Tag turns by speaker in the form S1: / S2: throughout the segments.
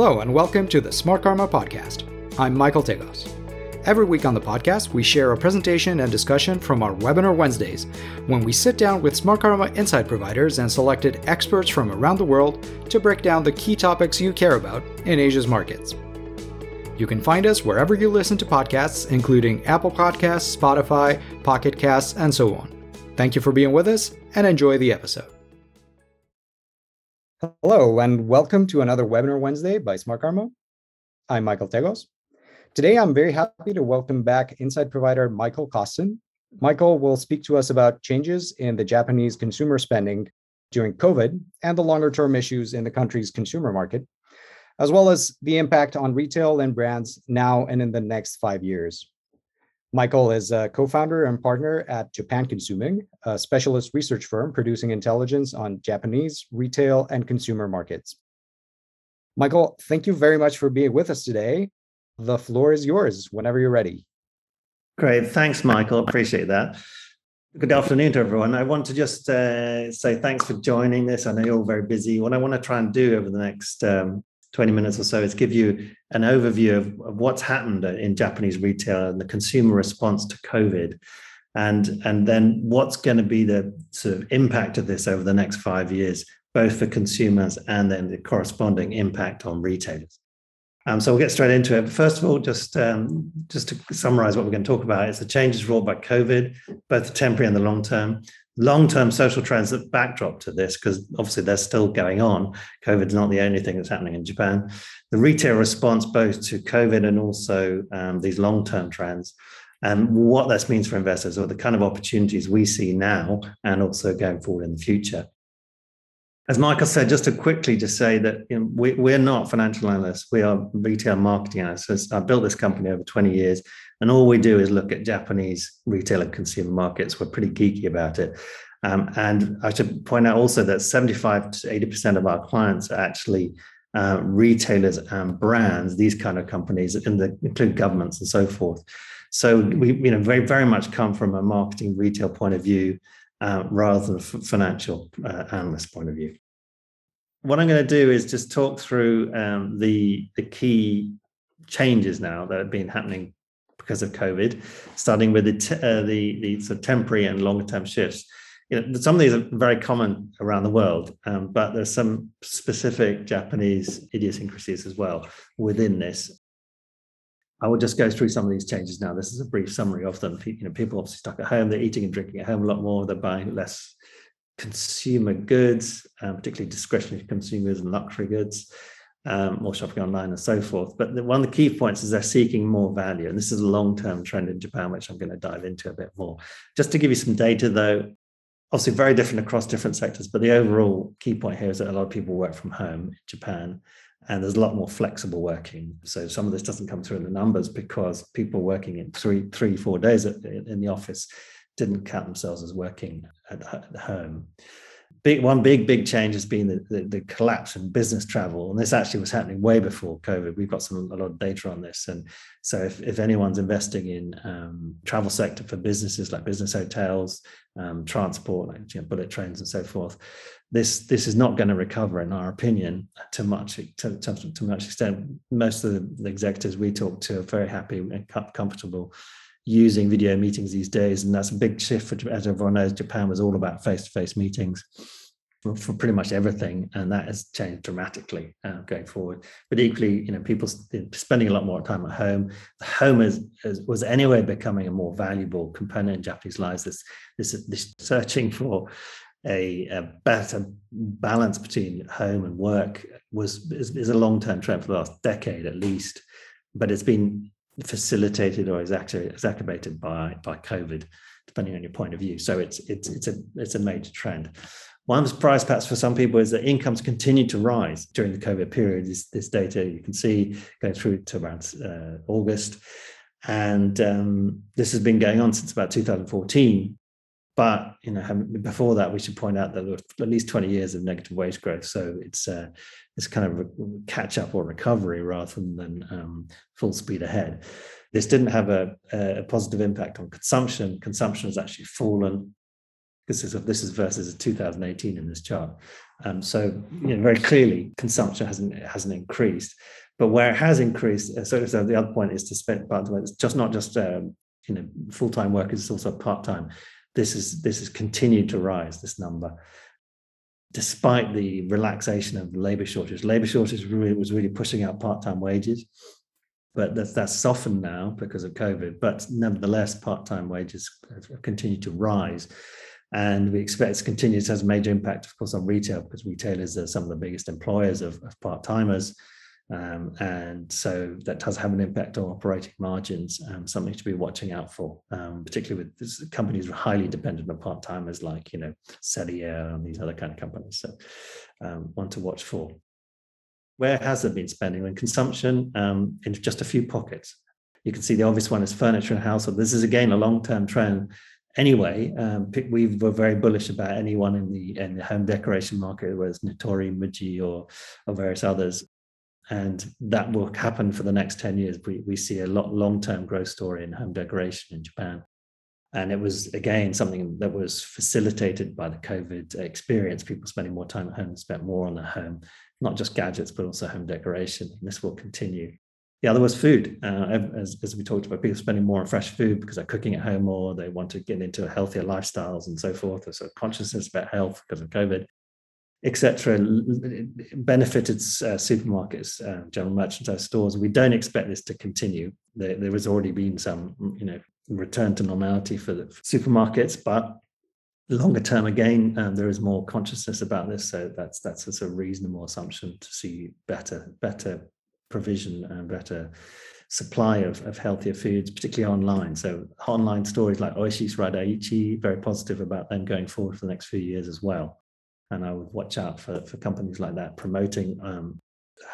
S1: Hello, and welcome to the Smartkarma Podcast. I'm Michael Tegos. Every week on the podcast, we share a presentation and discussion from our Webinar Wednesdays, when we sit down with Smartkarma insight providers and selected experts from around the world to break down the key topics you care about in Asia's markets. You can find us wherever you listen to podcasts, including Apple Podcasts, Spotify, Pocket Casts, and so on. Thank you for being with us, and enjoy the episode. Hello, and welcome to another Webinar Wednesday by Smartkarma. I'm Michael Tegos. Today, I'm very happy to welcome back Insight provider Michael Causton. Michael will speak to us about changes in the Japanese consumer spending during COVID and the longer term issues in the country's consumer market, as well as the impact on retail and brands now and in the next five years. Michael is a co founder and partner at Japan Consuming, a specialist research firm producing intelligence on Japanese retail and consumer markets. Michael, thank you very much for being with us today. The floor is yours whenever you're ready.
S2: Great. Thanks, Michael. Appreciate that. Good afternoon to everyone. I want to just uh, say thanks for joining this. I know you're all very busy. What I want to try and do over the next um, 20 minutes or so is give you an overview of, of what's happened in Japanese retail and the consumer response to COVID. And, and then what's going to be the sort of impact of this over the next five years, both for consumers and then the corresponding impact on retailers. Um, so we'll get straight into it. But first of all, just um, just to summarize what we're going to talk about is the changes wrought by COVID, both the temporary and the long term, long-term social trends that backdrop to this, because obviously they're still going on. COVID is not the only thing that's happening in Japan. The retail response both to COVID and also um, these long-term trends, and what this means for investors, or the kind of opportunities we see now and also going forward in the future. As Michael said, just to quickly just say that you know, we, we're not financial analysts. We are retail marketing analysts. I built this company over 20 years and all we do is look at Japanese retail and consumer markets. We're pretty geeky about it. Um, and I should point out also that 75 to 80% of our clients are actually uh, retailers and brands, these kind of companies, the, include governments and so forth. So we, you know, very, very much come from a marketing retail point of view uh, rather than financial uh, analyst point of view. What I'm going to do is just talk through um, the the key changes now that have been happening because of COVID, starting with the t- uh, the, the sort of temporary and longer term shifts. You know, some of these are very common around the world, um, but there's some specific Japanese idiosyncrasies as well within this. I will just go through some of these changes now. This is a brief summary of them. You know, people obviously stuck at home. They're eating and drinking at home a lot more. They're buying less consumer goods, um, particularly discretionary consumers and luxury goods um, more shopping online and so forth. But the, one of the key points is they're seeking more value. And this is a long term trend in Japan, which I'm going to dive into a bit more. Just to give you some data, though, obviously very different across different sectors. But the overall key point here is that a lot of people work from home in Japan. And there's a lot more flexible working. So some of this doesn't come through in the numbers because people working in three, three, four days in the office didn't count themselves as working at home big one big big change has been the, the, the, collapse in business travel and this actually was happening way before covid we've got some a lot of data on this and so if, if anyone's investing in um, travel sector for businesses like business hotels um, transport like you know, bullet trains and so forth this this is not going to recover in our opinion to much to, to, to much extent most of the, executives we talk to are very happy and comfortable using video meetings these days. And that's a big shift for, as everyone knows, Japan was all about face to face meetings for, for, pretty much everything. And that has changed dramatically uh, going forward. But equally, you know, people spending a lot more time at home. The home is, is, was anyway becoming a more valuable component in Japanese lives. This, this, this searching for a, a, better balance between home and work was is, is a long-term trend for the last decade at least but it's been facilitated or exacerbated by by COVID, depending on your point of view. So it's it's it's a it's a major trend. One surprise perhaps for some people is that incomes continue to rise during the COVID period. This, this data you can see going through to around uh, August. And um, this has been going on since about 2014. But you know, before that, we should point out that there were at least 20 years of negative wage growth. So it's uh, it's kind of a catch up or recovery rather than um, full speed ahead. This didn't have a, a, positive impact on consumption. Consumption has actually fallen. This is this is versus 2018 in this chart. Um, so you know, very clearly, consumption hasn't hasn't increased. But where it has increased, uh, so, so the other point is to spend part of it. It's just not just um, you know full time workers; it's also part time. This is this has continued to rise. This number, despite the relaxation of labor shortage. Labor shortage really, was really pushing out part time wages, but that's that's softened now because of COVID. But nevertheless, part time wages have continued to rise. And we expect to continue to have a major impact, of course, on retail because retailers are some of the biggest employers of, of part timers. Um, and so that does have an impact on operating margins, um, something to be watching out for, um, particularly with companies highly dependent on part timers like, you know, Cellier and these other kind of companies. So, um, one to watch for. Where has there been spending? In consumption, um, in just a few pockets. You can see the obvious one is furniture and household. This is again a long term trend anyway, um, we were very bullish about anyone in the in the home decoration market, whether it's Nitori, Muji, or, or various others. And that will happen for the next 10 years. We, we see a lot long-term growth story in home decoration in Japan. And it was again something that was facilitated by the COVID experience. People spending more time at home, spent more on their home, not just gadgets, but also home decoration. And this will continue the other was food. Uh, as, as we talked about, people spending more on fresh food because they're cooking at home more, they want to get into healthier lifestyles and so forth. So consciousness about health because of COVID, etc. Benefited uh, supermarkets, uh, general merchandise stores. We don't expect this to continue. There, there has already been some, you know, return to normality for the supermarkets, but longer term again um, there is more consciousness about this so that's that's a sort of reasonable assumption to see better better provision and better supply of, of healthier foods, particularly online. So online stories like Oisix ra daichi, very positive about them going forward for the next few years as well. And I would watch out for, for companies like that promoting um,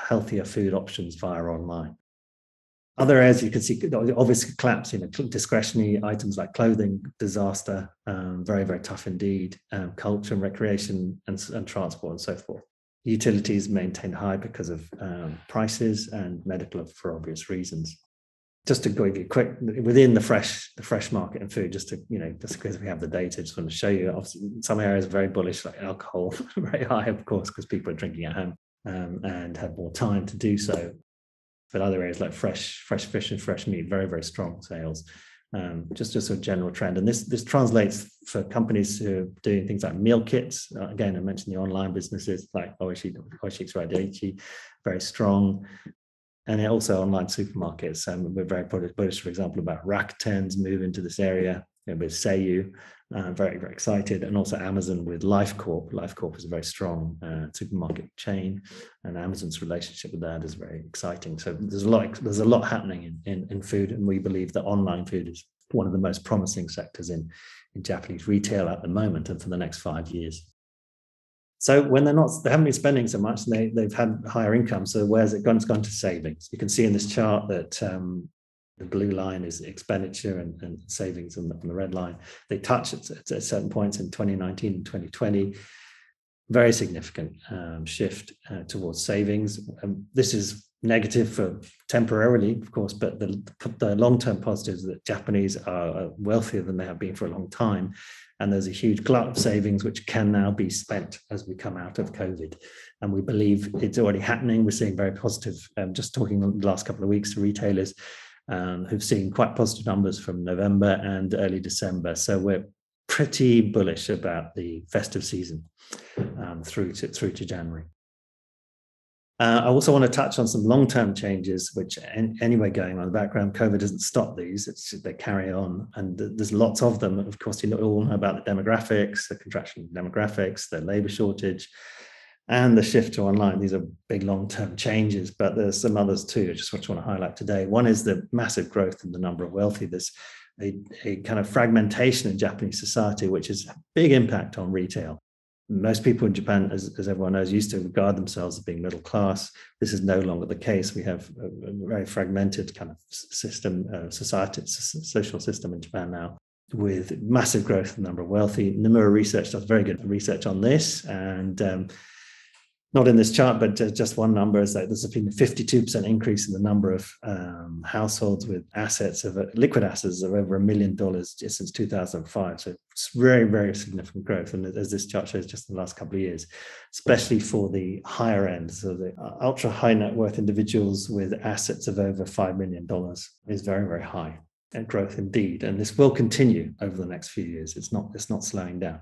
S2: healthier food options via online. Other areas you can see obvious collapse, you know, discretionary items like clothing, disaster, um, very, very tough indeed, um, culture and recreation and, and transport and so forth utilities maintained high because of um, prices and medical for obvious reasons. Just to give you quick within the fresh the fresh market and food, just to you know, just because we have the data, just want to show you. Obviously, some areas are very bullish, like alcohol, very high, of course, because people are drinking at home um, and have more time to do so. But other areas like fresh fresh fish and fresh meat, very very strong sales um, just as a general trend. And this this translates for companies who are doing things like meal kits. Uh, again, I mentioned the online businesses like Oisix, Oishi's Radaichi, very strong. And also online supermarkets. Um, we're very bullish, for example, about Rakuten's move into this area you know, with Seiyu. Uh, very, very excited. And also Amazon with LifeCorp. LifeCorp is a very strong uh, supermarket chain, and Amazon's relationship with that is very exciting. So there's a lot, there's a lot happening in, in, in food, and we believe that online food is one of the most promising sectors in, in Japanese retail at the moment and for the next five years. So when they're not, they haven't been spending so much, they, they've had higher income. So where's it gone? It's gone to savings. You can see in this chart that um, the blue line is expenditure and, and savings on the, on the, red line. They touch at, at, certain points in 2019 and 2020. Very significant um, shift uh, towards savings. Um, this is negative for temporarily, of course, but the, the long-term positive is that Japanese are wealthier than they have been for a long time. And there's a huge glut of savings which can now be spent as we come out of COVID. And we believe it's already happening. We're seeing very positive, um, just talking the last couple of weeks to retailers, um, who've seen quite positive numbers from November and early December. So we're pretty bullish about the festive season um, through to through to January. Uh, I also want to touch on some long-term changes, which anyway going on in the background. COVID doesn't stop these; it's they carry on, and th- there's lots of them. Of course, you all know about the demographics, the contraction demographics, the labour shortage, and the shift to online. These are big long term changes, but there's some others too. I just want to highlight today. One is the massive growth in the number of wealthy. There's a, a kind of fragmentation in Japanese society, which has a big impact on retail. Most people in Japan, as, as everyone knows, used to regard themselves as being middle class. This is no longer the case. We have a, a very fragmented kind of system, uh, society, social system in Japan now with massive growth in the number of wealthy. Nomura Research does very good research on this. And um, not in this chart, but just one number is that there's been a 52% increase in the number of um, households with assets of liquid assets of over a million dollars just since 2005. So it's very, very significant growth. And as this chart shows, just in the last couple of years, especially for the higher end, so the uh, ultra high net worth individuals with assets of over $5 million is very, very high growth indeed. And this will continue over the next few years. It's not, it's not slowing down.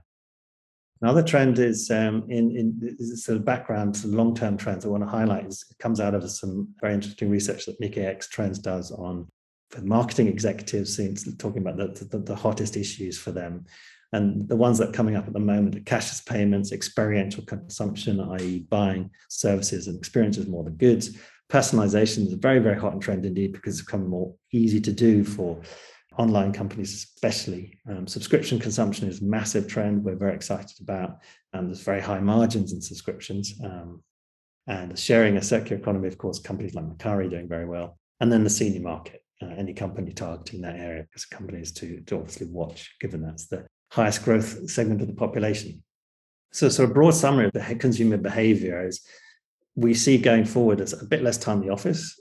S2: Another trend is um, in, in sort of background to long-term trends I want to highlight is it comes out of some very interesting research that Nikkei X Trends does on for marketing executives, talking about the, the, the hottest issues for them. And the ones that are coming up at the moment are cashless payments, experiential consumption, i.e., buying services and experiences more than goods. Personalization is a very, very hot and trend indeed because it's become more easy to do for online companies especially. Um, subscription consumption is a massive trend we're very excited about. Um, there's very high margins in subscriptions. Um, and sharing a circular economy, of course, companies like Mercari doing very well. And then the senior market, uh, any company targeting that area as companies to, to obviously watch, given that's the highest growth segment of the population. So, so a broad summary of the consumer behavior is we see going forward as a bit less time in the office,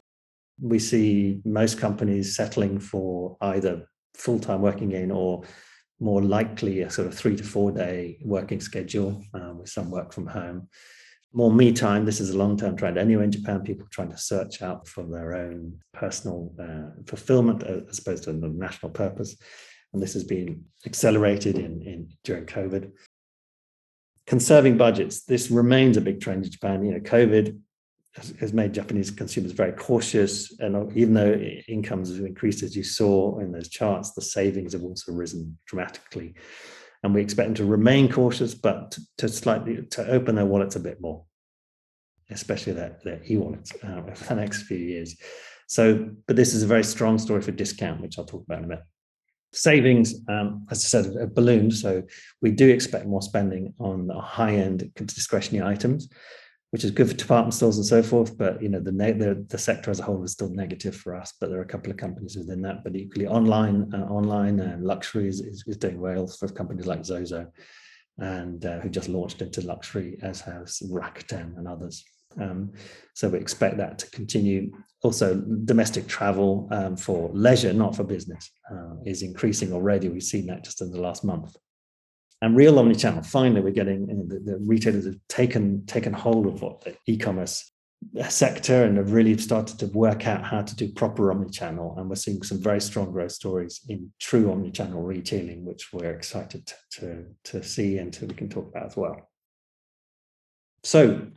S2: we see most companies settling for either full time working in or more likely a sort of three to four day working schedule uh, with some work from home. More me time. This is a long term trend. Anyway, in Japan, people trying to search out for their own personal uh, fulfillment uh, as opposed to the national purpose. And this has been accelerated in, in during COVID. Conserving budgets. This remains a big trend in Japan. You know, COVID has made Japanese consumers very cautious. And even though incomes have increased, as you saw in those charts, the savings have also risen dramatically. And we expect them to remain cautious, but to slightly to open their wallets a bit more, especially their, their e-wallets uh, the next few years. So, but this is a very strong story for discount, which I'll talk about in a minute. Savings, um, as I said, have ballooned. So we do expect more spending on high-end discretionary items which is good for department stores and so forth. But you know, the, the, the sector as a whole is still negative for us. But there are a couple of companies within that. But equally, online, uh, online and luxury is, is, is, doing well for companies like Zozo, and uh, who just launched into luxury, as has Rakuten and others. Um, so we expect that to continue. Also, domestic travel um, for leisure, not for business, uh, is increasing already. We've seen that just in the last month and real omnichannel. Finally, we're getting you know, the, the, retailers have taken taken hold of what the e-commerce sector and have really started to work out how to do proper omnichannel. And we're seeing some very strong growth stories in true omnichannel retailing, which we're excited to, to see and to, we can talk about as well. So,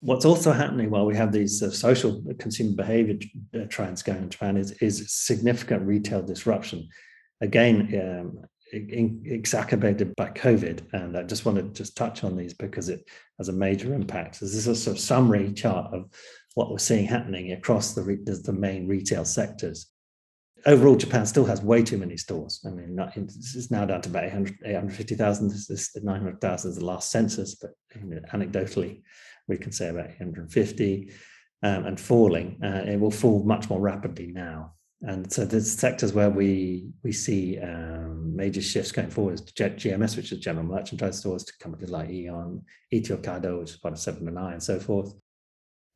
S2: what's also happening while we have these uh, social consumer behavior uh, trends going in Japan is, is significant retail disruption. Again, um, exacerbated by COVID. And I just want to just touch on these because it has a major impact. So this is a sort of summary chart of what we're seeing happening across the, the main retail sectors. Overall, Japan still has way too many stores. I mean, it's now down to about 800, 850,000. This is 900,000 is the last census, but you know, anecdotally, we can say about 850 um, and falling. Uh, it will fall much more rapidly now and so there's sectors where we we see um, major shifts going forward is GMS, which is general merchandise stores, to companies like Aeon, Ito-Yokado, which is part of Seven and I, and so forth.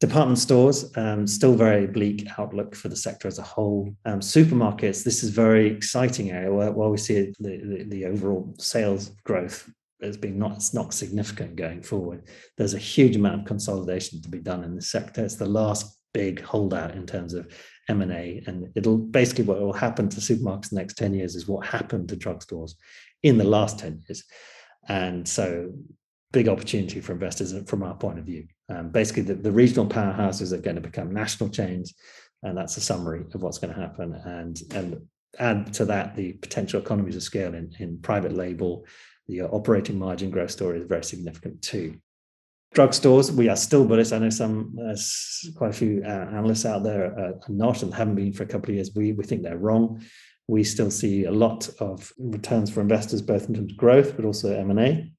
S2: Department stores, um, still very bleak outlook for the sector as a whole. Um, supermarkets, this is very exciting area where, where we see the, the, the overall sales growth has been not, not significant going forward. There's a huge amount of consolidation to be done in this sector. It's the last big holdout in terms of M&A. And it'll basically what will happen to supermarkets the next 10 years is what happened to drugstores in the last 10 years. And so big opportunity for investors from our point of view. Um, basically, the, the regional powerhouses are going to become national chains. And that's a summary of what's going to happen. And, and add to that the potential economies of scale in, in private label, the operating margin growth story is very significant too drugstores, we are still bullish. I know some, uh, quite a few uh, analysts out there are not and haven't been for a couple of years. We, we think they're wrong. We still see a lot of returns for investors, both in terms of growth, but also M&A.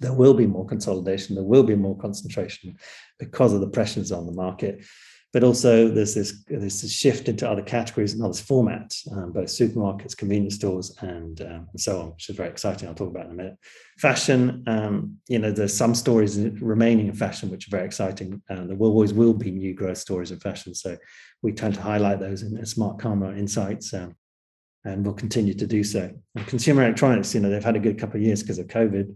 S2: There will be more consolidation. There will be more concentration because of the pressures on the market. But also there's this there's this shift into other categories and other formats, um, both supermarkets, convenience stores, and, um, and so on, which is very exciting. I'll talk about in a minute. Fashion, um, you know, there's some stories remaining in fashion which are very exciting. Uh, there will always will be new growth stories in fashion, so we tend to highlight those in, Smartkarma Insights. Um, and we'll continue to do so. And consumer electronics, you know, they've had a good couple of years because of COVID.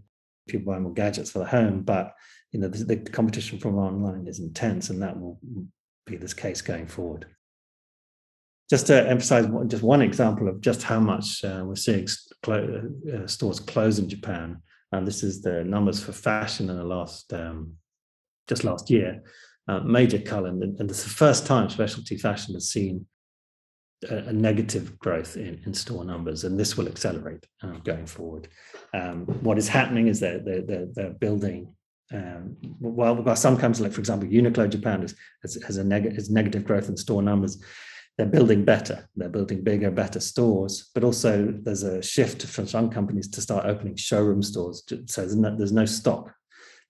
S2: People buy more gadgets for the home, but you know, the, the competition from online is intense, and that will this case going forward. Just to emphasize just one example of just how much uh, we're seeing uh, stores close in Japan, and this is the numbers for fashion in the last um, just last year, uh, major Cullen, and, and it's the first time specialty fashion has seen a, a negative growth in, in store numbers, and this will accelerate uh, going forward. Um, what is happening is that they're, they're, they're building um, got some companies like, for example, Uniqlo Japan has, has, has a neg- has negative growth in store numbers. They're building better. They're building bigger, better stores. But also, there's a shift from some companies to start opening showroom stores. So there's no, there's no stock,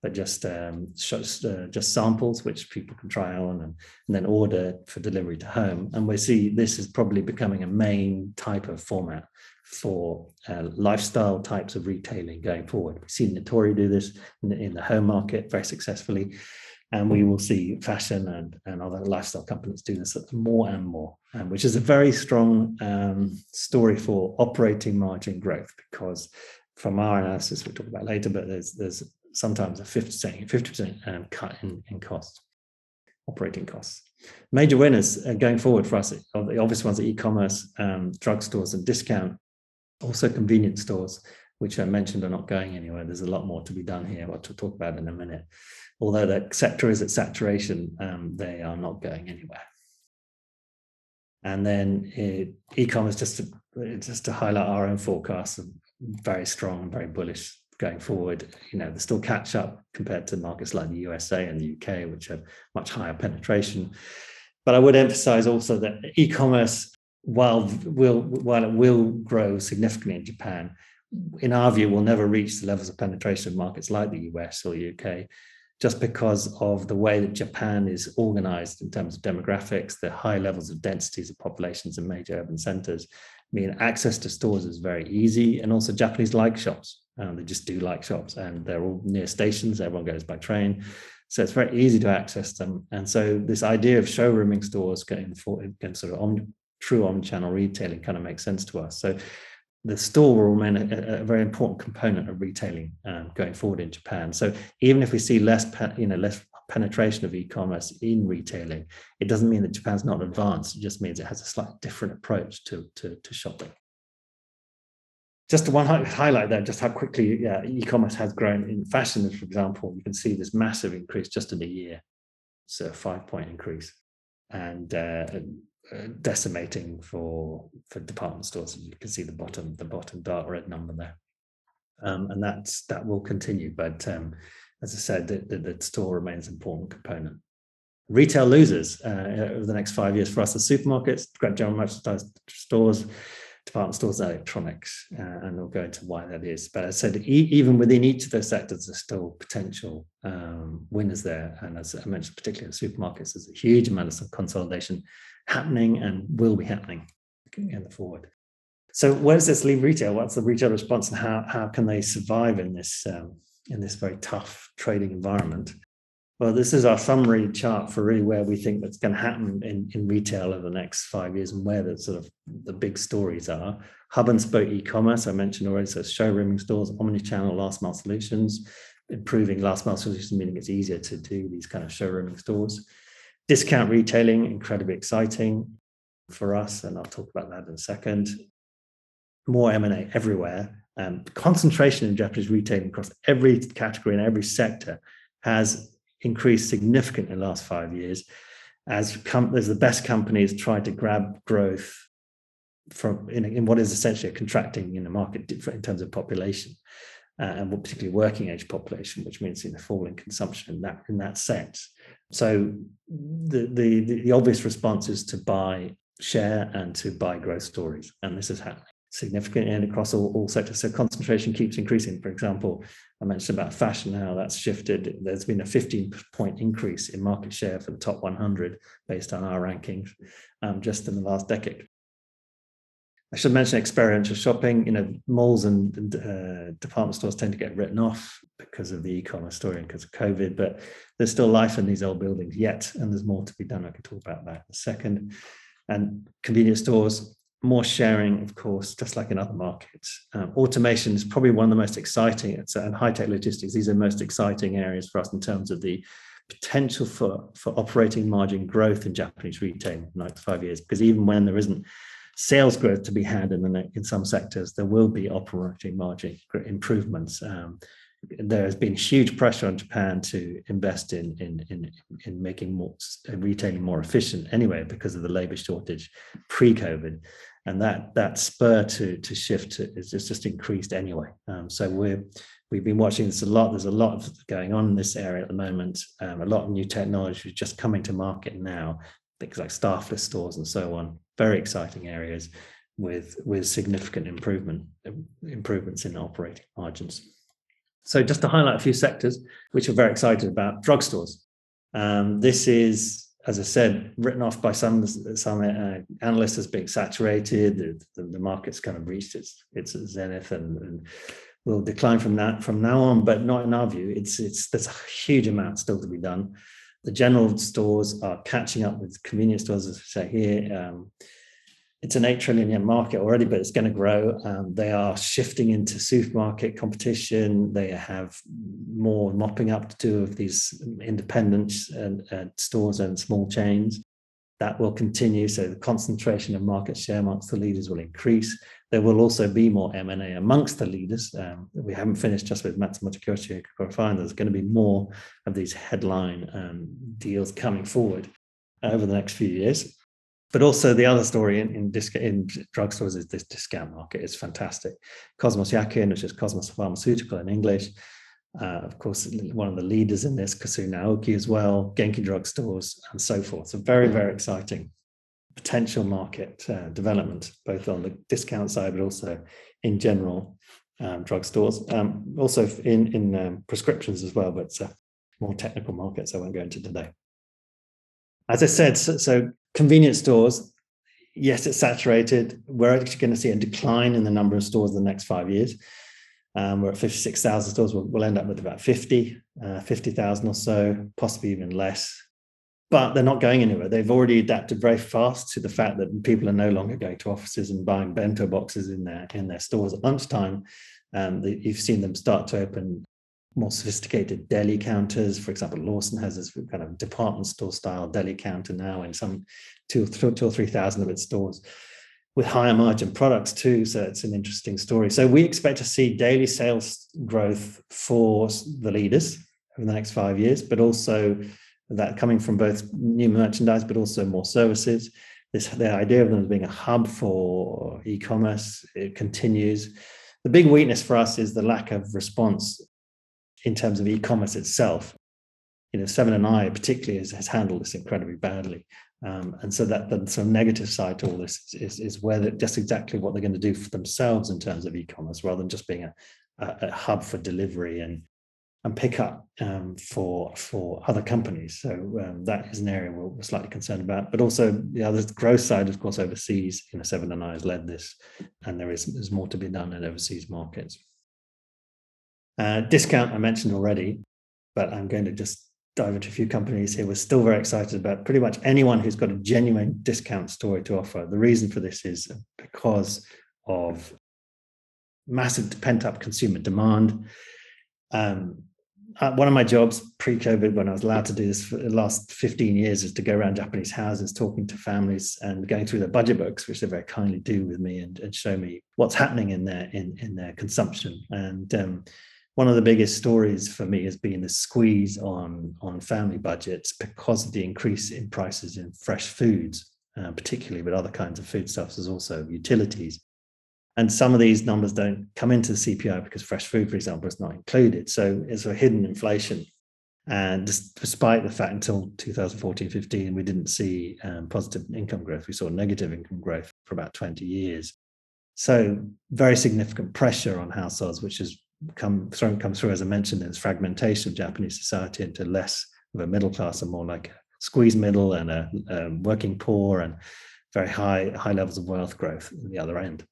S2: but just um, just, uh, just samples which people can try on and, and then order for delivery to home. And we see this is probably becoming a main type of format for uh, lifestyle types of retailing going forward. We've seen Nitori do this in the, in the, home market very successfully, and we will see fashion and, and other lifestyle companies do this more and more, um, which is a very strong um, story for operating margin growth because from our analysis, we'll talk about later, but there's there's sometimes a 50%, 50% um, cut in, in costs, operating costs. Major winners uh, going forward for us, of the obvious ones are e-commerce, um, drugstores and discount also, convenience stores, which I mentioned, are not going anywhere. There's a lot more to be done here, what to talk about in a minute. Although the sector is at saturation, um, they are not going anywhere. And then e-commerce, just to just to highlight our own forecasts, are very strong, very bullish going forward. You know, there's still catch up compared to markets like the USA and the UK, which have much higher penetration. But I would emphasize also that e-commerce while will while it will grow significantly in Japan, in our view, will never reach the levels of penetration of markets like the US or UK, just because of the way that Japan is organized in terms of demographics, the high levels of densities of populations in major urban centers. I mean, access to stores is very easy, and also Japanese like shops. Um, they just do like shops, and they're all near stations. Everyone goes by train, so it's very easy to access them. And so this idea of showrooming stores getting, for, getting sort of true omnichannel retailing kind of makes sense to us. So the store will remain a, a very important component of retailing um, going forward in Japan. So even if we see less, you know, less penetration of e-commerce in retailing, it doesn't mean that Japan's not advanced. It just means it has a slightly different approach to, to, to shopping. Just to one highlight there, just how quickly yeah, e-commerce has grown in fashion, for example. You can see this massive increase just in a year. So a five-point increase. And uh, decimating for for department stores. You can see the bottom the bottom dark red number there, um, and that's that will continue. But um, as I said, the, the, the, store remains an important component. Retail losers uh, over the next five years for us: the supermarkets, general merchandise stores, department stores, electronics, uh, and we'll go into why that is. But as I said e- even within each of those sectors, there's still potential um, winners there. And as I mentioned, particularly in supermarkets, there's a huge amount of consolidation happening and will be happening in the forward. So where does this leave retail? What's the retail response, and how how can they survive in this um, in this very tough trading environment? Well, this is our summary chart for really where we think that's going to happen in, in retail over the next five years and where the sort of the big stories are. Hub and spoke e-commerce, I mentioned already, so showrooming stores, omni-channel last mile solutions, improving last mile solutions, meaning it's easier to do these kind of showrooming stores. Discount retailing, incredibly exciting for us, and I'll talk about that in a second. More M&A everywhere. Um, concentration in Japanese retailing across every category and every sector has increased significantly in the last five years as, com- as the best companies try to grab growth from in, in, what is essentially a contracting in the market in terms of population uh, and particularly working age population, which means in a fall in consumption in that in that sense. So the, the, the obvious response is to buy share and to buy growth stories, and this is happening. significantly and across all, all sectors. So concentration keeps increasing. For example, I mentioned about fashion how that's shifted. There's been a 15 point increase in market share for the top 100 based on our rankings um, just in the last decade. I should mention experiential shopping. You know, malls and uh, department stores tend to get written off because of the e-commerce story and because of COVID, but there's still life in these old buildings yet, and there's more to be done. I could talk about that in a second. And convenience stores, more sharing, of course, just like in other markets. Um, automation is probably one of the most exciting, and high-tech logistics, these are most exciting areas for us in terms of the potential for, for operating margin growth in Japanese retail in the next five years. Because even when there isn't sales growth to be had in the in some sectors, there will be operating margin improvements. Um, there has been huge pressure on Japan to invest in in in, in making more retailing more efficient anyway because of the labor shortage pre-COVID, and that that spur to to shift is just, just increased anyway. Um, so we're we've been watching this a lot. There's a lot going on in this area at the moment. Um, a lot of new technology is just coming to market now. Things like staffless stores and so on. Very exciting areas with with significant improvement improvements in operating margins. So just to highlight a few sectors which we're very excited about, drugstores. Um, this is, as I said, written off by some some uh, analysts as being saturated. The, the, the, market's kind of reached its its zenith and, and will decline from that from now on, but not in our view. It's it's there's a huge amount still to be done. The general stores are catching up with convenience stores, as I say here. Um, it's an 8 trillion yen market already, but it's going to grow. Um, they are shifting into supermarket competition. They have more mopping up to do of these independent and, uh, stores and small chains. That will continue. So the concentration of market share amongst the leaders will increase. There will also be more M&A amongst the leaders. Um, we haven't finished just with Matsumoto Kiyoshi and Cocokara There's going to be more of these headline um, deals coming forward over the next few years but also the other story in in, disc- in drugstores is this discount market is fantastic. Cosmos Yakuhin, which is Cosmos Pharmaceutical in English, uh, of course, one of the leaders in this, Kusuri no Aoki as well, Genki drugstores, and so forth. So very, very exciting potential market uh, development, both on the discount side, but also in general um, drugstores. Um, also in in um, prescriptions as well, but it's a more technical markets I won't go into today. As I said, so, so Convenience stores, yes, it's saturated. We're actually going to see a decline in the number of stores in the next five years. Um, we're at 56,000 stores. We'll, we'll, end up with about 50, uh, 50,000 or so, possibly even less. But they're not going anywhere. They've already adapted very fast to the fact that people are no longer going to offices and buying bento boxes in their in their stores at lunchtime. Um, you've seen them start to open more sophisticated deli counters. For example, Lawson has this kind of department store style deli counter now in some two, two or three thousand of its stores with higher margin products too. So it's an interesting story. So we expect to see daily sales growth for the leaders over the next five years, but also that coming from both new merchandise, but also more services. This the idea of them as being a hub for e-commerce it continues. The big weakness for us is the lack of response in terms of e-commerce itself. You know, Seven and I particularly has, has handled this incredibly badly. Um, and so that the sort of negative side to all this is, is where just exactly what they're going to do for themselves in terms of e-commerce, rather than just being a, a, a hub for delivery and and pickup um, for for other companies. So um, that is an area we're, we're, slightly concerned about. But also the other growth side, of course, overseas. You know, Seven and I has led this, and there is there's more to be done in overseas markets. Uh, discount I mentioned already, but I'm going to just dive into a few companies here. We're still very excited about pretty much anyone who's got a genuine discount story to offer. The reason for this is because of massive pent up consumer demand. Um, one of my jobs pre-COVID, when I was allowed to do this for the last 15 years, is to go around Japanese houses, talking to families and going through their budget books, which they very kindly do with me and, and show me what's happening in their in, in their consumption. And um, one of the biggest stories for me has been the squeeze on on family budgets because of the increase in prices in fresh foods, uh, particularly, but other kinds of foodstuffs as also utilities. And some of these numbers don't come into the CPI because fresh food, for example, is not included. So it's a hidden inflation. And despite the fact until 2014 15, we didn't see um, positive income growth, we saw negative income growth for about 20 years. So very significant pressure on households, which has come through, come through, as I mentioned, this fragmentation of Japanese society into less of a middle class and more like a squeeze middle and a, a working poor and very high high levels of wealth growth at the other end.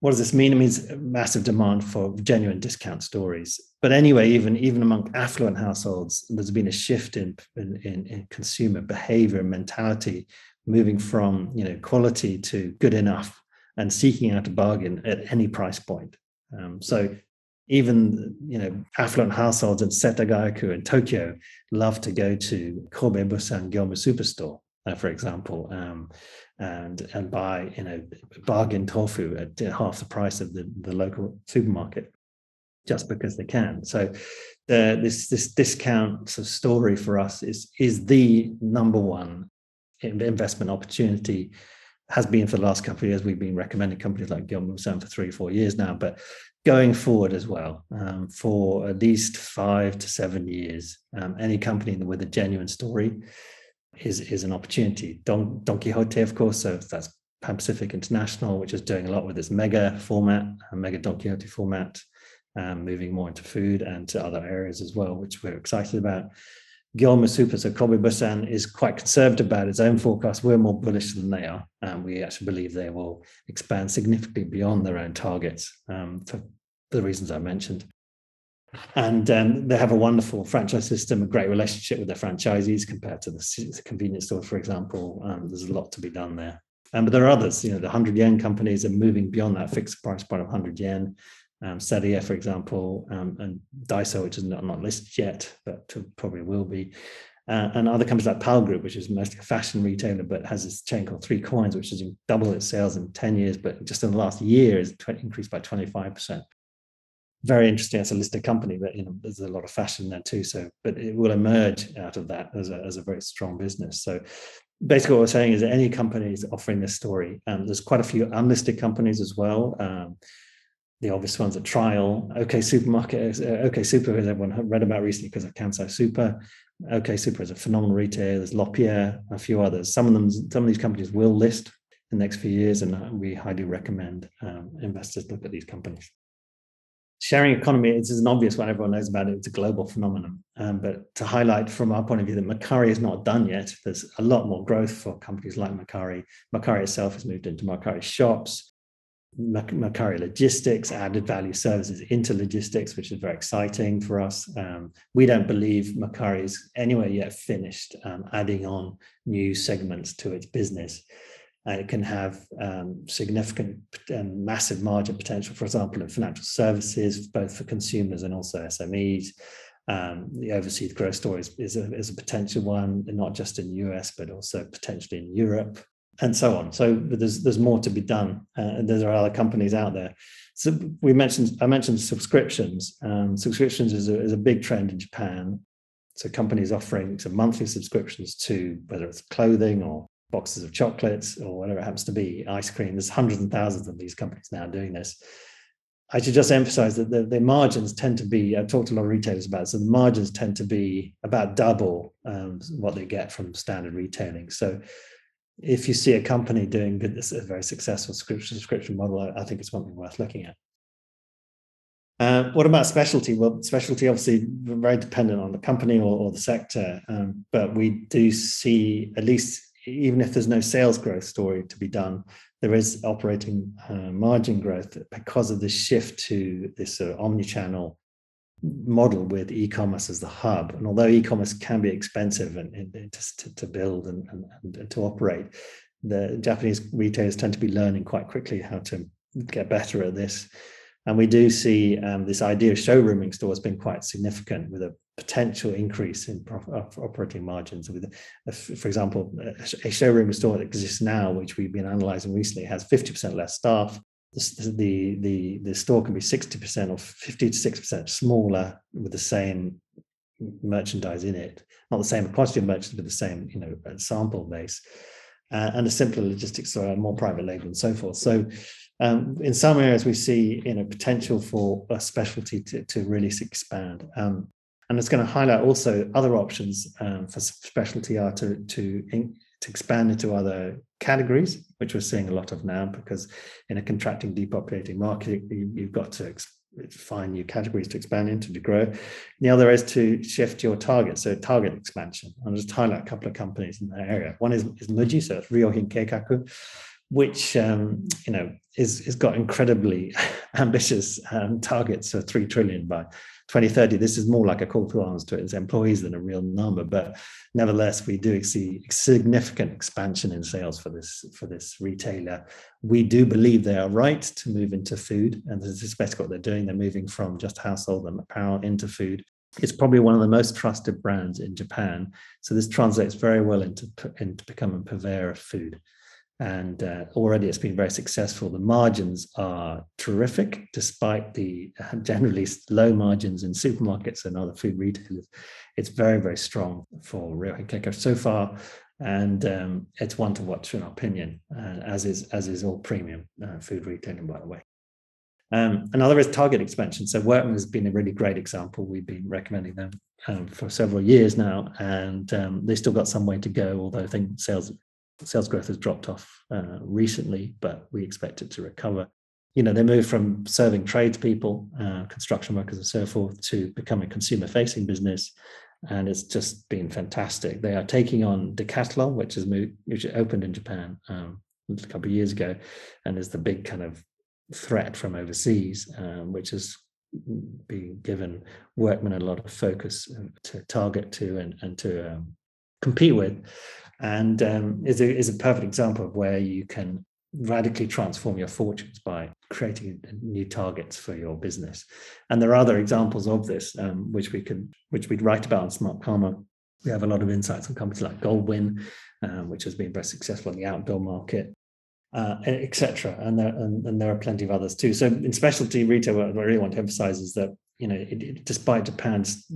S2: What does this mean? It means massive demand for genuine discount stories. But anyway, even even among affluent households, there's been a shift in in, in consumer behavior and mentality, moving from you know quality to good enough and seeking out a bargain at any price point. Um, so even you know affluent households in Setagaya-ku in Tokyo love to go to Kobe Bussan Gyomu Superstore, uh, for example, um, and and buy you know bargain tofu at half the price of the, the local supermarket, just because they can. So the, this this discount sort of story for us is is the number one investment opportunity has been for the last couple of years. We've been recommending companies like Gyomu Bussan for three, four years now, but going forward as well, um, for at least five to seven years, um, any company with a genuine story is, is an opportunity. Don, Don Quixote, of course, so that's Pan Pacific International, which is doing a lot with its mega format, mega Don Quixote format, um, moving more into food and to other areas as well, which we're excited about. Gyomu Super, so Kobe Bussan is quite conservative about its own forecast. We're more bullish than they are. And we actually believe they will expand significantly beyond their own targets um, for the reasons I mentioned. And um, they have a wonderful franchise system, a great relationship with their franchisees compared to the convenience store, for example. Um, there's a lot to be done there. Um, but there are others, you know, the 100 yen companies are moving beyond that fixed price point of 100 yen um, Seria, for example, um, and Daiso, which is not, not listed yet, but probably will be. Uh, and other companies like Pal Group, which is mostly a fashion retailer, but has this chain called Three Coins, which has doubled its sales in 10 years, but just in the last year has increased by 25%. Very interesting as a listed company, but you know, there's a lot of fashion there too. So, but it will emerge out of that as a, as a very strong business. So basically what we're saying is that any company is offering this story. Um, there's quite a few unlisted companies as well. Um, the obvious ones are Trial, OK Supermarket, uh, OK Super, as everyone read about recently because of Kansai Super. OK Super is a phenomenal retailer. There's Lopia, a few others. Some of them, some of these companies will list in the next few years, and uh, we highly recommend um, investors look at these companies. Sharing economy is an obvious one. Everyone knows about it. It's a global phenomenon. Um, but to highlight from our point of view that Mercari is not done yet, there's a lot more growth for companies like Mercari. Mercari itself has moved into Mercari shops. Mercari Logistics, added value services into logistics, which is very exciting for us. Um, we don't believe Mercari is anywhere yet finished um, adding on new segments to its business. Uh, it can have um, significant and massive margin potential, for example, in financial services, both for consumers and also SMEs. Um, the overseas growth story is, is, a, is a potential one, not just in the US, but also potentially in Europe and so on. So there's there's more to be done, uh, and there are other companies out there. So we mentioned I mentioned subscriptions. Um, subscriptions is a, is a big trend in Japan. So companies offering some monthly subscriptions to whether it's clothing or boxes of chocolates or whatever it happens to be, ice cream. There's hundreds and thousands of these companies now doing this. I should just emphasize that the, the margins tend to be, I've talked to a lot of retailers about it, so the margins tend to be about double um, what they get from standard retailing. So if you see a company doing this, a very successful subscription, subscription model, I, I think it's something worth looking at. Uh, what about specialty? Well, specialty obviously very dependent on the company or, or the sector, um, but we do see at least even if there's no sales growth story to be done, there is operating uh, margin growth because of the shift to this sort of omni-channel model with e-commerce as the hub. And although e-commerce can be expensive and, and to, to, build and, and, and, to operate, the Japanese retailers tend to be learning quite quickly how to get better at this. And we do see um, this idea of showrooming stores being quite significant with a potential increase in operating margins. With, for example, a showroom store that exists now, which we've been analyzing recently, has 50% less staff, the the the store can be 60% or 50 to 6% smaller with the same merchandise in it. Not the same quantity of merchandise but the same you know sample base. Uh, and a simpler logistics so more private label and so forth. So um, in some areas we see you know potential for a specialty to, to really expand um, and it's going to highlight also other options um, for specialty are to, to to expand into other categories, which we're seeing a lot of now, because in a contracting, depopulating market, you, have got to find new categories to expand into to grow. the other is to shift your target, so target expansion. I'll just highlight a couple of companies in that area. One is, is Muji, so it's Ryohin Keikaku, which um, you know is is got incredibly ambitious um, targets for three trillion by 2030. This is more like a call to arms to its employees than a real number, but nevertheless, we do see significant expansion in sales for this for this retailer. We do believe they are right to move into food, and this is basically what they're doing. They're moving from just household and apparel into food. It's probably one of the most trusted brands in Japan. So this translates very well into, into becoming a purveyor of food and uh, already it's been very successful. The margins are terrific, despite the uh, generally low margins in supermarkets and other food retailers. It's very, very strong for Ryohin Keikaku so far, and um, it's one to watch in our opinion, uh, as is as is all premium uh, food retailing, by the way. Um, another is target expansion. So Workman has been a really great example. We've been recommending them um, for several years now, and um, they still got some way to go. Although I think sales sales growth has dropped off uh, recently, but we expect it to recover. You know, they moved from serving tradespeople, uh, construction workers, and so forth, to becoming a consumer-facing business, and it's just been fantastic. They are taking on Decathlon, which has moved, which opened in Japan um, a couple of years ago, and is the big kind of threat from overseas, um, which has been given Workman a lot of focus uh, to target to and, and to um, compete with and um, is, a, is a perfect example of where you can radically transform your fortunes by creating new targets for your business. And there are other examples of this, um, which we can, which we'd write about in Smartkarma. We have a lot of insights on companies like Goldwin, um, which has been very successful in the outdoor market, uh, etc. And there and, and, there are plenty of others too. So in specialty retail, what I really want to emphasize is that you know, it, it, despite Japan's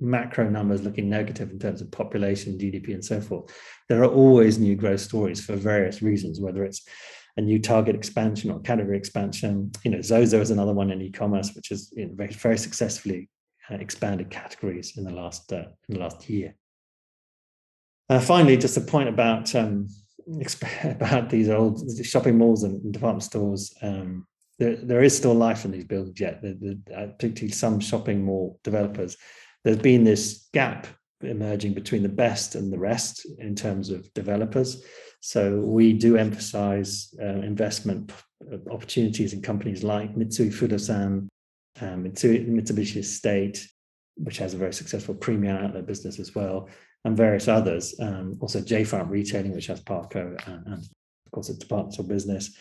S2: macro numbers looking negative in terms of population, GDP, and so forth, there are always new growth stories for various reasons, whether it's a new target expansion or category expansion. You know, Zozo is another one in e-commerce, which has you know, very, very successfully uh, expanded categories in the last uh, in the last year. Uh, finally, just a point about um, about these old shopping malls and department stores. Um, there, there is still life in these buildings yet. Uh, particularly some shopping mall developers, there's been this gap emerging between the best and the rest in terms of developers. So we do emphasize uh, investment opportunities in companies like Mitsui Fudosan, um, Mitsubishi Estate, which has a very successful premium outlet business as well, and various others. Um, also, J. Front Retailing, which has Parco and, and of course, a departmental business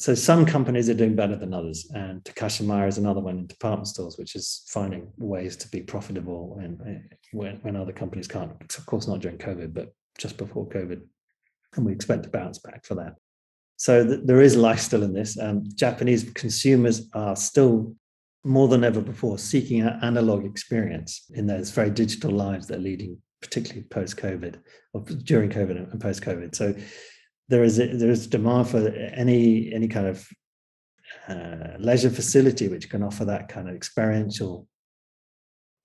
S2: so some companies are doing better than others, and Takashimaya is another one in department stores, which is finding ways to be profitable and when, when other companies can't. Of course, not during COVID, but just before COVID, and we expect to bounce back for that. So th- there is life still in this. Um, Japanese consumers are still more than ever before seeking an analog experience in those very digital lives that are leading, particularly post COVID or during COVID and post COVID. So there is a, there is demand for any any kind of uh, leisure facility which can offer that kind of experiential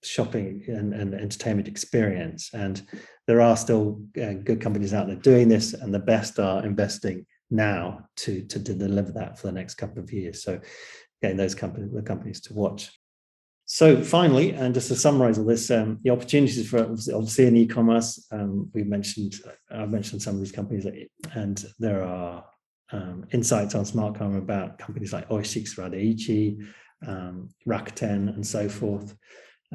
S2: shopping and, and entertainment experience. And there are still uh, good companies out there doing this, and the best are investing now to, to, deliver that for the next couple of years. So, again, those companies, the companies to watch. So finally, and just to summarize all this, um, the opportunities for obviously in e-commerce, um, we mentioned, I've mentioned some of these companies, and there are um, insights on Smartkarma about companies like Oisix ra daichi, um, Rakuten, and so forth.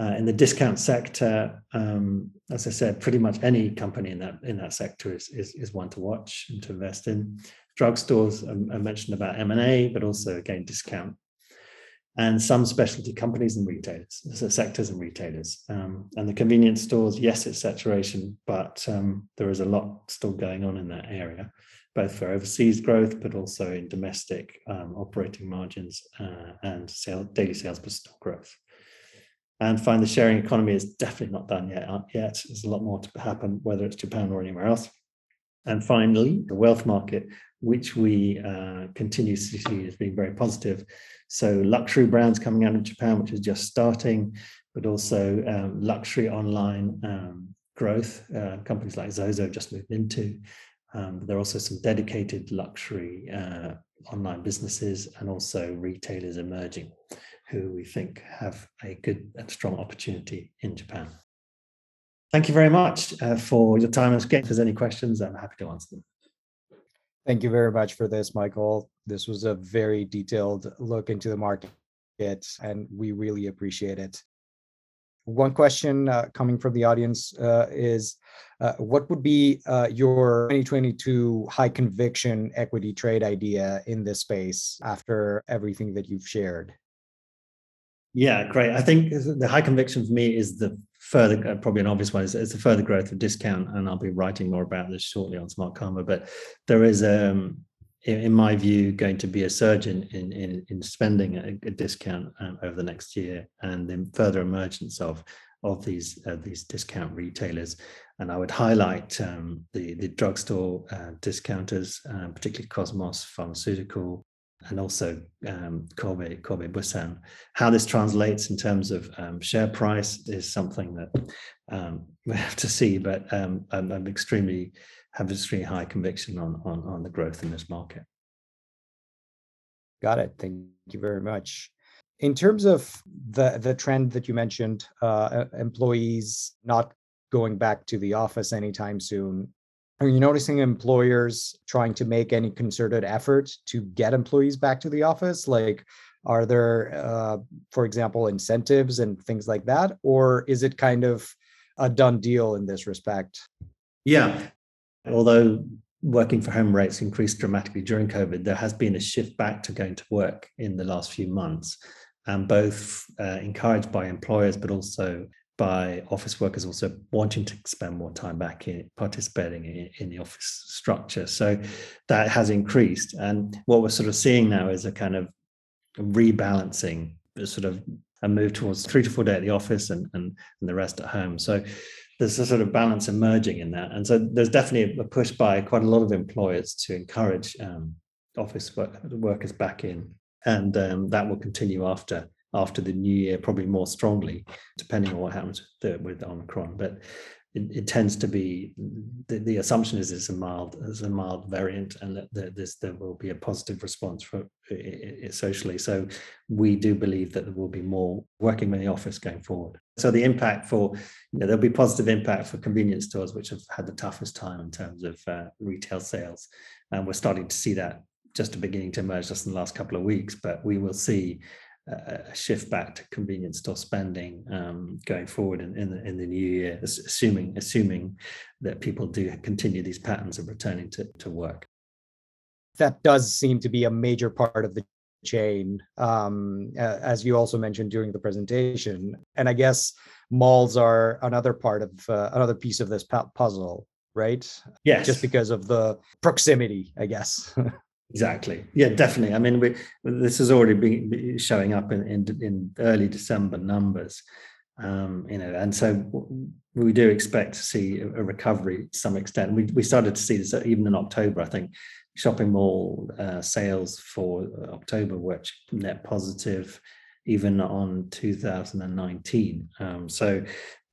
S2: Uh, in the discount sector, um, as I said, pretty much any company in that in that sector is, is, is one to watch and to invest in. Drugstores, um, I mentioned about M and A, but also again discount and some specialty companies and retailers, so sectors and retailers. Um, and the convenience stores, yes, it's saturation, but um, there is a lot still going on in that area, both for overseas growth, but also in domestic um, operating margins uh, and sale, daily sales per store growth. And find the sharing economy is definitely not done yet. Uh, yet there's a lot more to happen, whether it's Japan or anywhere else. And finally, the wealth market, which we uh, continue to see as being very positive. So luxury brands coming out of Japan, which is just starting, but also um, luxury online um, growth. Uh, companies like Zozo just moved into. Um, there are also some dedicated luxury uh, online businesses and also retailers emerging who we think have a good and strong opportunity in Japan. Thank you very much uh, for your time. If there's any questions, I'm happy to answer them.
S1: Thank you very much for this, Michael. This was a very detailed look into the market, and we really appreciate it. One question uh, coming from the audience uh, is uh, what would be uh, your 2022 high conviction equity trade idea in this space after everything that you've shared?
S2: Yeah, great. I think the high conviction for me is the further, uh, probably an obvious one, is, is the further growth of discount. And I'll be writing more about this shortly on Smartkarma. But there is, um, in, in my view, going to be a surge in, in, in, in spending a, a discount um, over the next year and then further emergence of of these uh, these discount retailers. And I would highlight um, the the drugstore uh, discounters, uh, particularly Cosmos Pharmaceutical, and also um, Kobe, Kobe Bussan. How this translates in terms of um, share price is something that um, we have to see, but um, I'm, I'm, extremely have extremely high conviction on, on, on the growth in this market.
S1: Got it. Thank you very much. In terms of the the trend that you mentioned, uh, employees not going back to the office anytime soon, are you noticing employers trying to make any concerted effort to get employees back to the office? Like, are there, uh, for example, incentives and things like that? Or is it kind of a done deal in this respect?
S2: Yeah. Although working for home rates increased dramatically during COVID, there has been a shift back to going to work in the last few months, and both uh, encouraged by employers, but also by office workers also wanting to spend more time back in participating in, in, the office structure. So that has increased. And what we're sort of seeing now is a kind of rebalancing, sort of a move towards three to four day at the office and, and, and the rest at home. So there's a sort of balance emerging in that. And so there's definitely a push by quite a lot of employers to encourage um, office work, workers back in. And um, that will continue after after the new year, probably more strongly, depending on what happens with, Omicron. But it, it, tends to be the, the assumption is it's a mild it's a mild variant and that there, there will be a positive response for it, socially. So we do believe that there will be more working in the office going forward. So the impact for you know there'll be positive impact for convenience stores which have had the toughest time in terms of uh, retail sales. And we're starting to see that just beginning to emerge just in the last couple of weeks but we will see a shift back to convenience store spending um, going forward in, in the, in, the, new year, assuming assuming that people do continue these patterns of returning to, to work.
S1: That does seem to be a major part of the chain, um, as you also mentioned during the presentation. And I guess malls are another part of uh, another piece of this puzzle, right?
S2: Yes.
S1: Just because of the proximity, I guess.
S2: Exactly. Yeah, definitely. I mean, we, this has already been showing up in, in, in early December numbers, um, you know, and so we do expect to see a, recovery to some extent. We, we started to see this even in October, I think. Shopping mall uh, sales for October were net positive, even on 2019. Um, so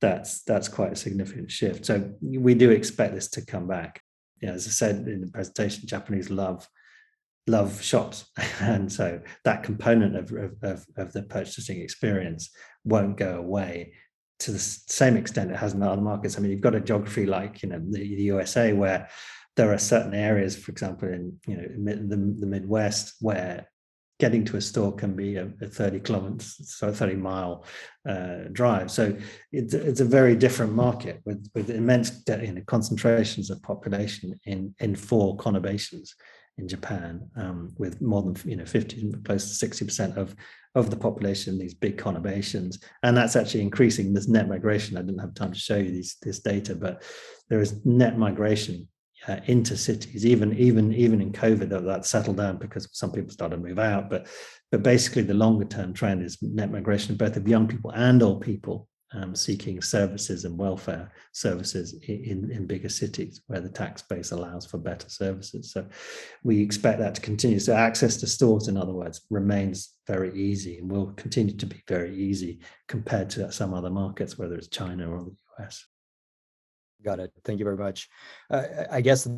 S2: that's that's quite a significant shift. So we do expect this to come back. Yeah, as I said in the presentation, Japanese love love shops and so that component of, of, of, the purchasing experience won't go away to the same extent it has in other markets. I mean you've got a geography like you know the, the usa where there are certain areas for example in you know the, the midwest where getting to a store can be a, a 30 kilometers so 30 mile uh, drive. So it's, it's a very different market with, with immense you know, concentrations of population in in four conurbations in Japan, um, with more than you know 50, close to 60 percent of of the population these big conurbations, and that's actually increasing. This net migration. I didn't have time to show you these this data, but there is net migration uh, into cities. Even even even in COVID, that, that settled down because some people started to move out, but but basically the longer term trend is net migration, both of young people and old people um, seeking services and welfare services in, in bigger cities where the tax base allows for better services. So we expect that to continue. So access to stores, in other words, remains very easy and will continue to be very easy compared to some other markets, whether it's China or the US.
S1: Got it. Thank you very much. Uh, I guess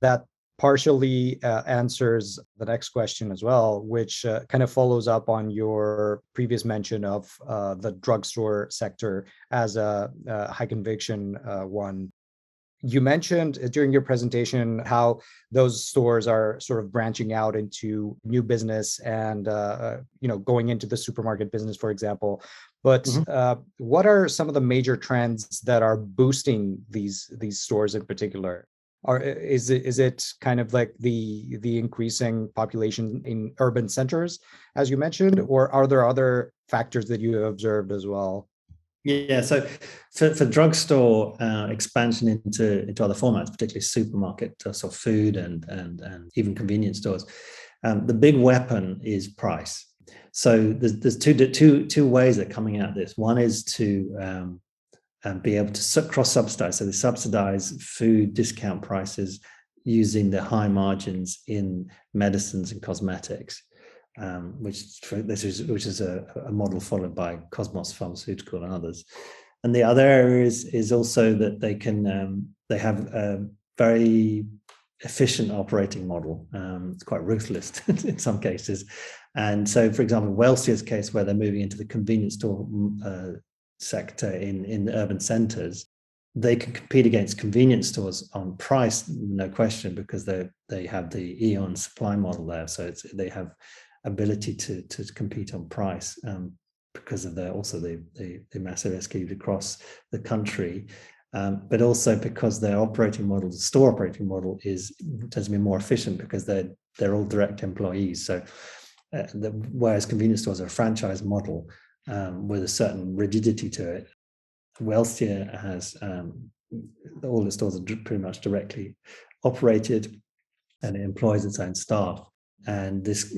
S1: that partially uh, answers the next question as well, which uh, kind of follows up on your previous mention of uh, the drugstore sector as a, a high conviction uh, one. You mentioned during your presentation how those stores are sort of branching out into new business and uh, uh, you know going into the supermarket business, for example. But mm-hmm. what are some of the major trends that are boosting these these stores in particular? Or is it is it kind of like the the increasing population in urban centers, as you mentioned, or are there other factors that you have observed as well?
S2: Yeah, so for, for drugstore uh, expansion into into other formats, particularly supermarket, uh, so food and and and even convenience stores, um, the big weapon is price. So there's there's two two two ways that coming at this. One is to um, and be able to cross subsidize. So they subsidize food discount prices using the high margins in medicines and cosmetics, um, which this is which is a, a, model followed by Cosmos Pharmaceutical and others. And the other area is, is also that they can um, they have a very efficient operating model. Um, it's quite ruthless in some cases. And so, for example, Welcia's case, where they're moving into the convenience store uh, sector in, in urban centers, they can compete against convenience stores on price, no question, because they they have the Aeon supply model there. So it's they have ability to to compete on price um, because of the also the, the, the massive SKUs across the country. Um, but also because their operating model, the store operating model, is tends to be more efficient because they're they're all direct employees. So, uh, the, whereas convenience stores are a franchise model, um, with a certain rigidity to it. Welcia has um, all the stores are pretty much directly operated, and it employs its own staff. And this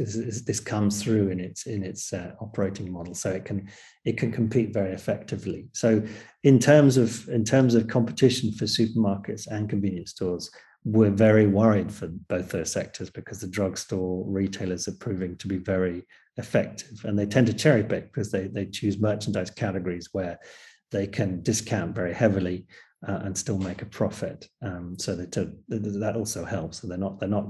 S2: this comes through in its in its uh, operating model, so it can it can compete very effectively. So in terms of in terms of competition for supermarkets and convenience stores, we're very worried for both those sectors because the drugstore retailers are proving to be very effective and they tend to cherry pick because they, they choose merchandise categories where they can discount very heavily uh, and still make a profit. Um, so that, that also helps. So they're not they're not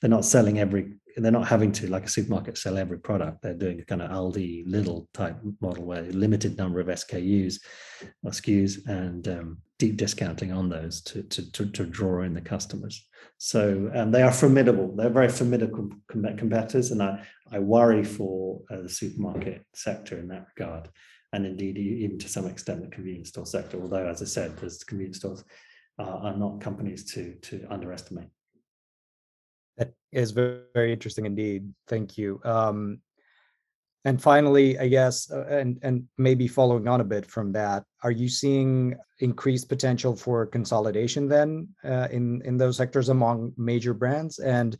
S2: they're not selling every they're not having to like a supermarket sell every product they're doing a kind of Aldi Lidl type model where limited number of skus or skus and um, deep discounting on those to, to, to, to, draw in the customers. So um, they are formidable. They're very formidable competitors, and I, I worry for uh, the supermarket sector in that regard, and indeed even to some extent the convenience store sector. Although, as I said, the convenience stores uh, are not companies to to underestimate.
S1: That is very, very interesting indeed. Thank you. Um, and finally, I guess, uh, and and maybe following on a bit from that, are you seeing increased potential for consolidation then uh, in in those sectors among major brands? And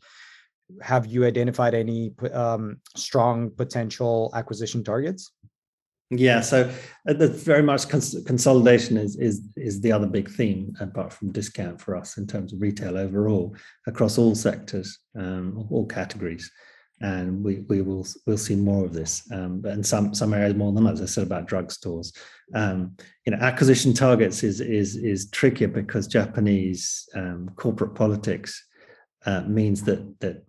S1: have you identified any um, strong potential acquisition targets?
S2: Yeah, so uh, very much cons- consolidation is is is the other big theme, apart from discount for us in terms of retail overall across all sectors, um, all categories and we, we will we'll see more of this. Um, but in some some areas more than others. I said about drugstores. Um, you know, acquisition targets is is is trickier because Japanese um, corporate politics uh, means that that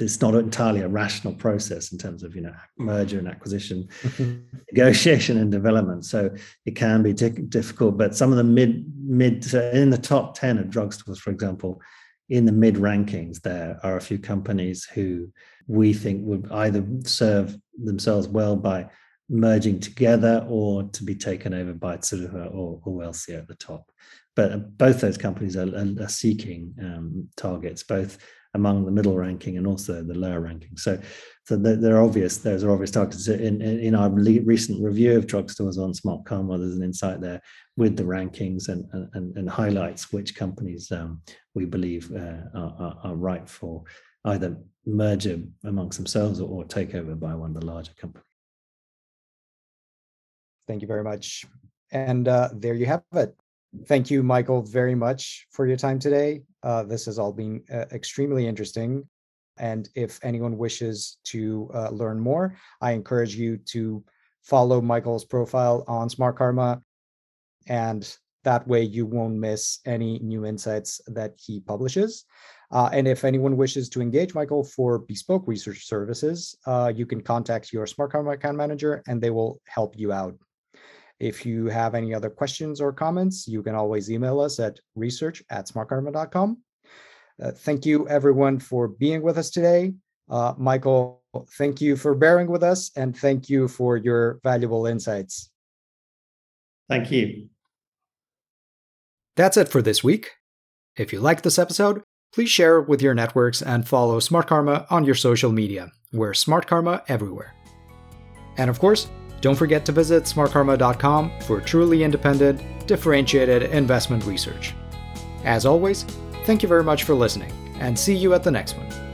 S2: it's not entirely a rational process in terms of you know merger and acquisition negotiation and development so it can be t- difficult but some of the mid mid in the top 10 of drugstores for example in the mid rankings, there are a few companies who we think would either serve themselves well by merging together or to be taken over by Tsuruha or, or Welcia at the top. But both those companies are, are, are seeking um, targets, both among the middle ranking and also the lower ranking. So, so they're obvious. Those are obvious targets. In, in our recent review of drugstores on Smartkarma, there's an insight there with the rankings and, and, and highlights which companies um, we believe uh, are, are, right for either merger amongst themselves or, or takeover by one of the larger companies.
S1: Thank you very much. And uh, there you have it. Thank you, Michael, very much for your time today. Uh, this has all been uh, extremely interesting. And if anyone wishes to uh, learn more, I encourage you to follow Michael's profile on Smartkarma. And That way, you won't miss any new insights that he publishes. Uh, and if anyone wishes to engage Michael for bespoke research services, uh, you can contact your Smartkarma account manager and they will help you out. If you have any other questions or comments, you can always email us at research at smartkarma.com. Uh, thank you, everyone, for being with us today. Uh, Michael, thank you for bearing with us and thank you for your valuable insights.
S2: Thank you.
S1: That's it for this week. If you liked this episode, please share it with your networks and follow Smartkarma on your social media. We're Smartkarma everywhere. And of course, don't forget to visit smartkarma.com for truly independent, differentiated investment research. As always, thank you very much for listening, and see you at the next one.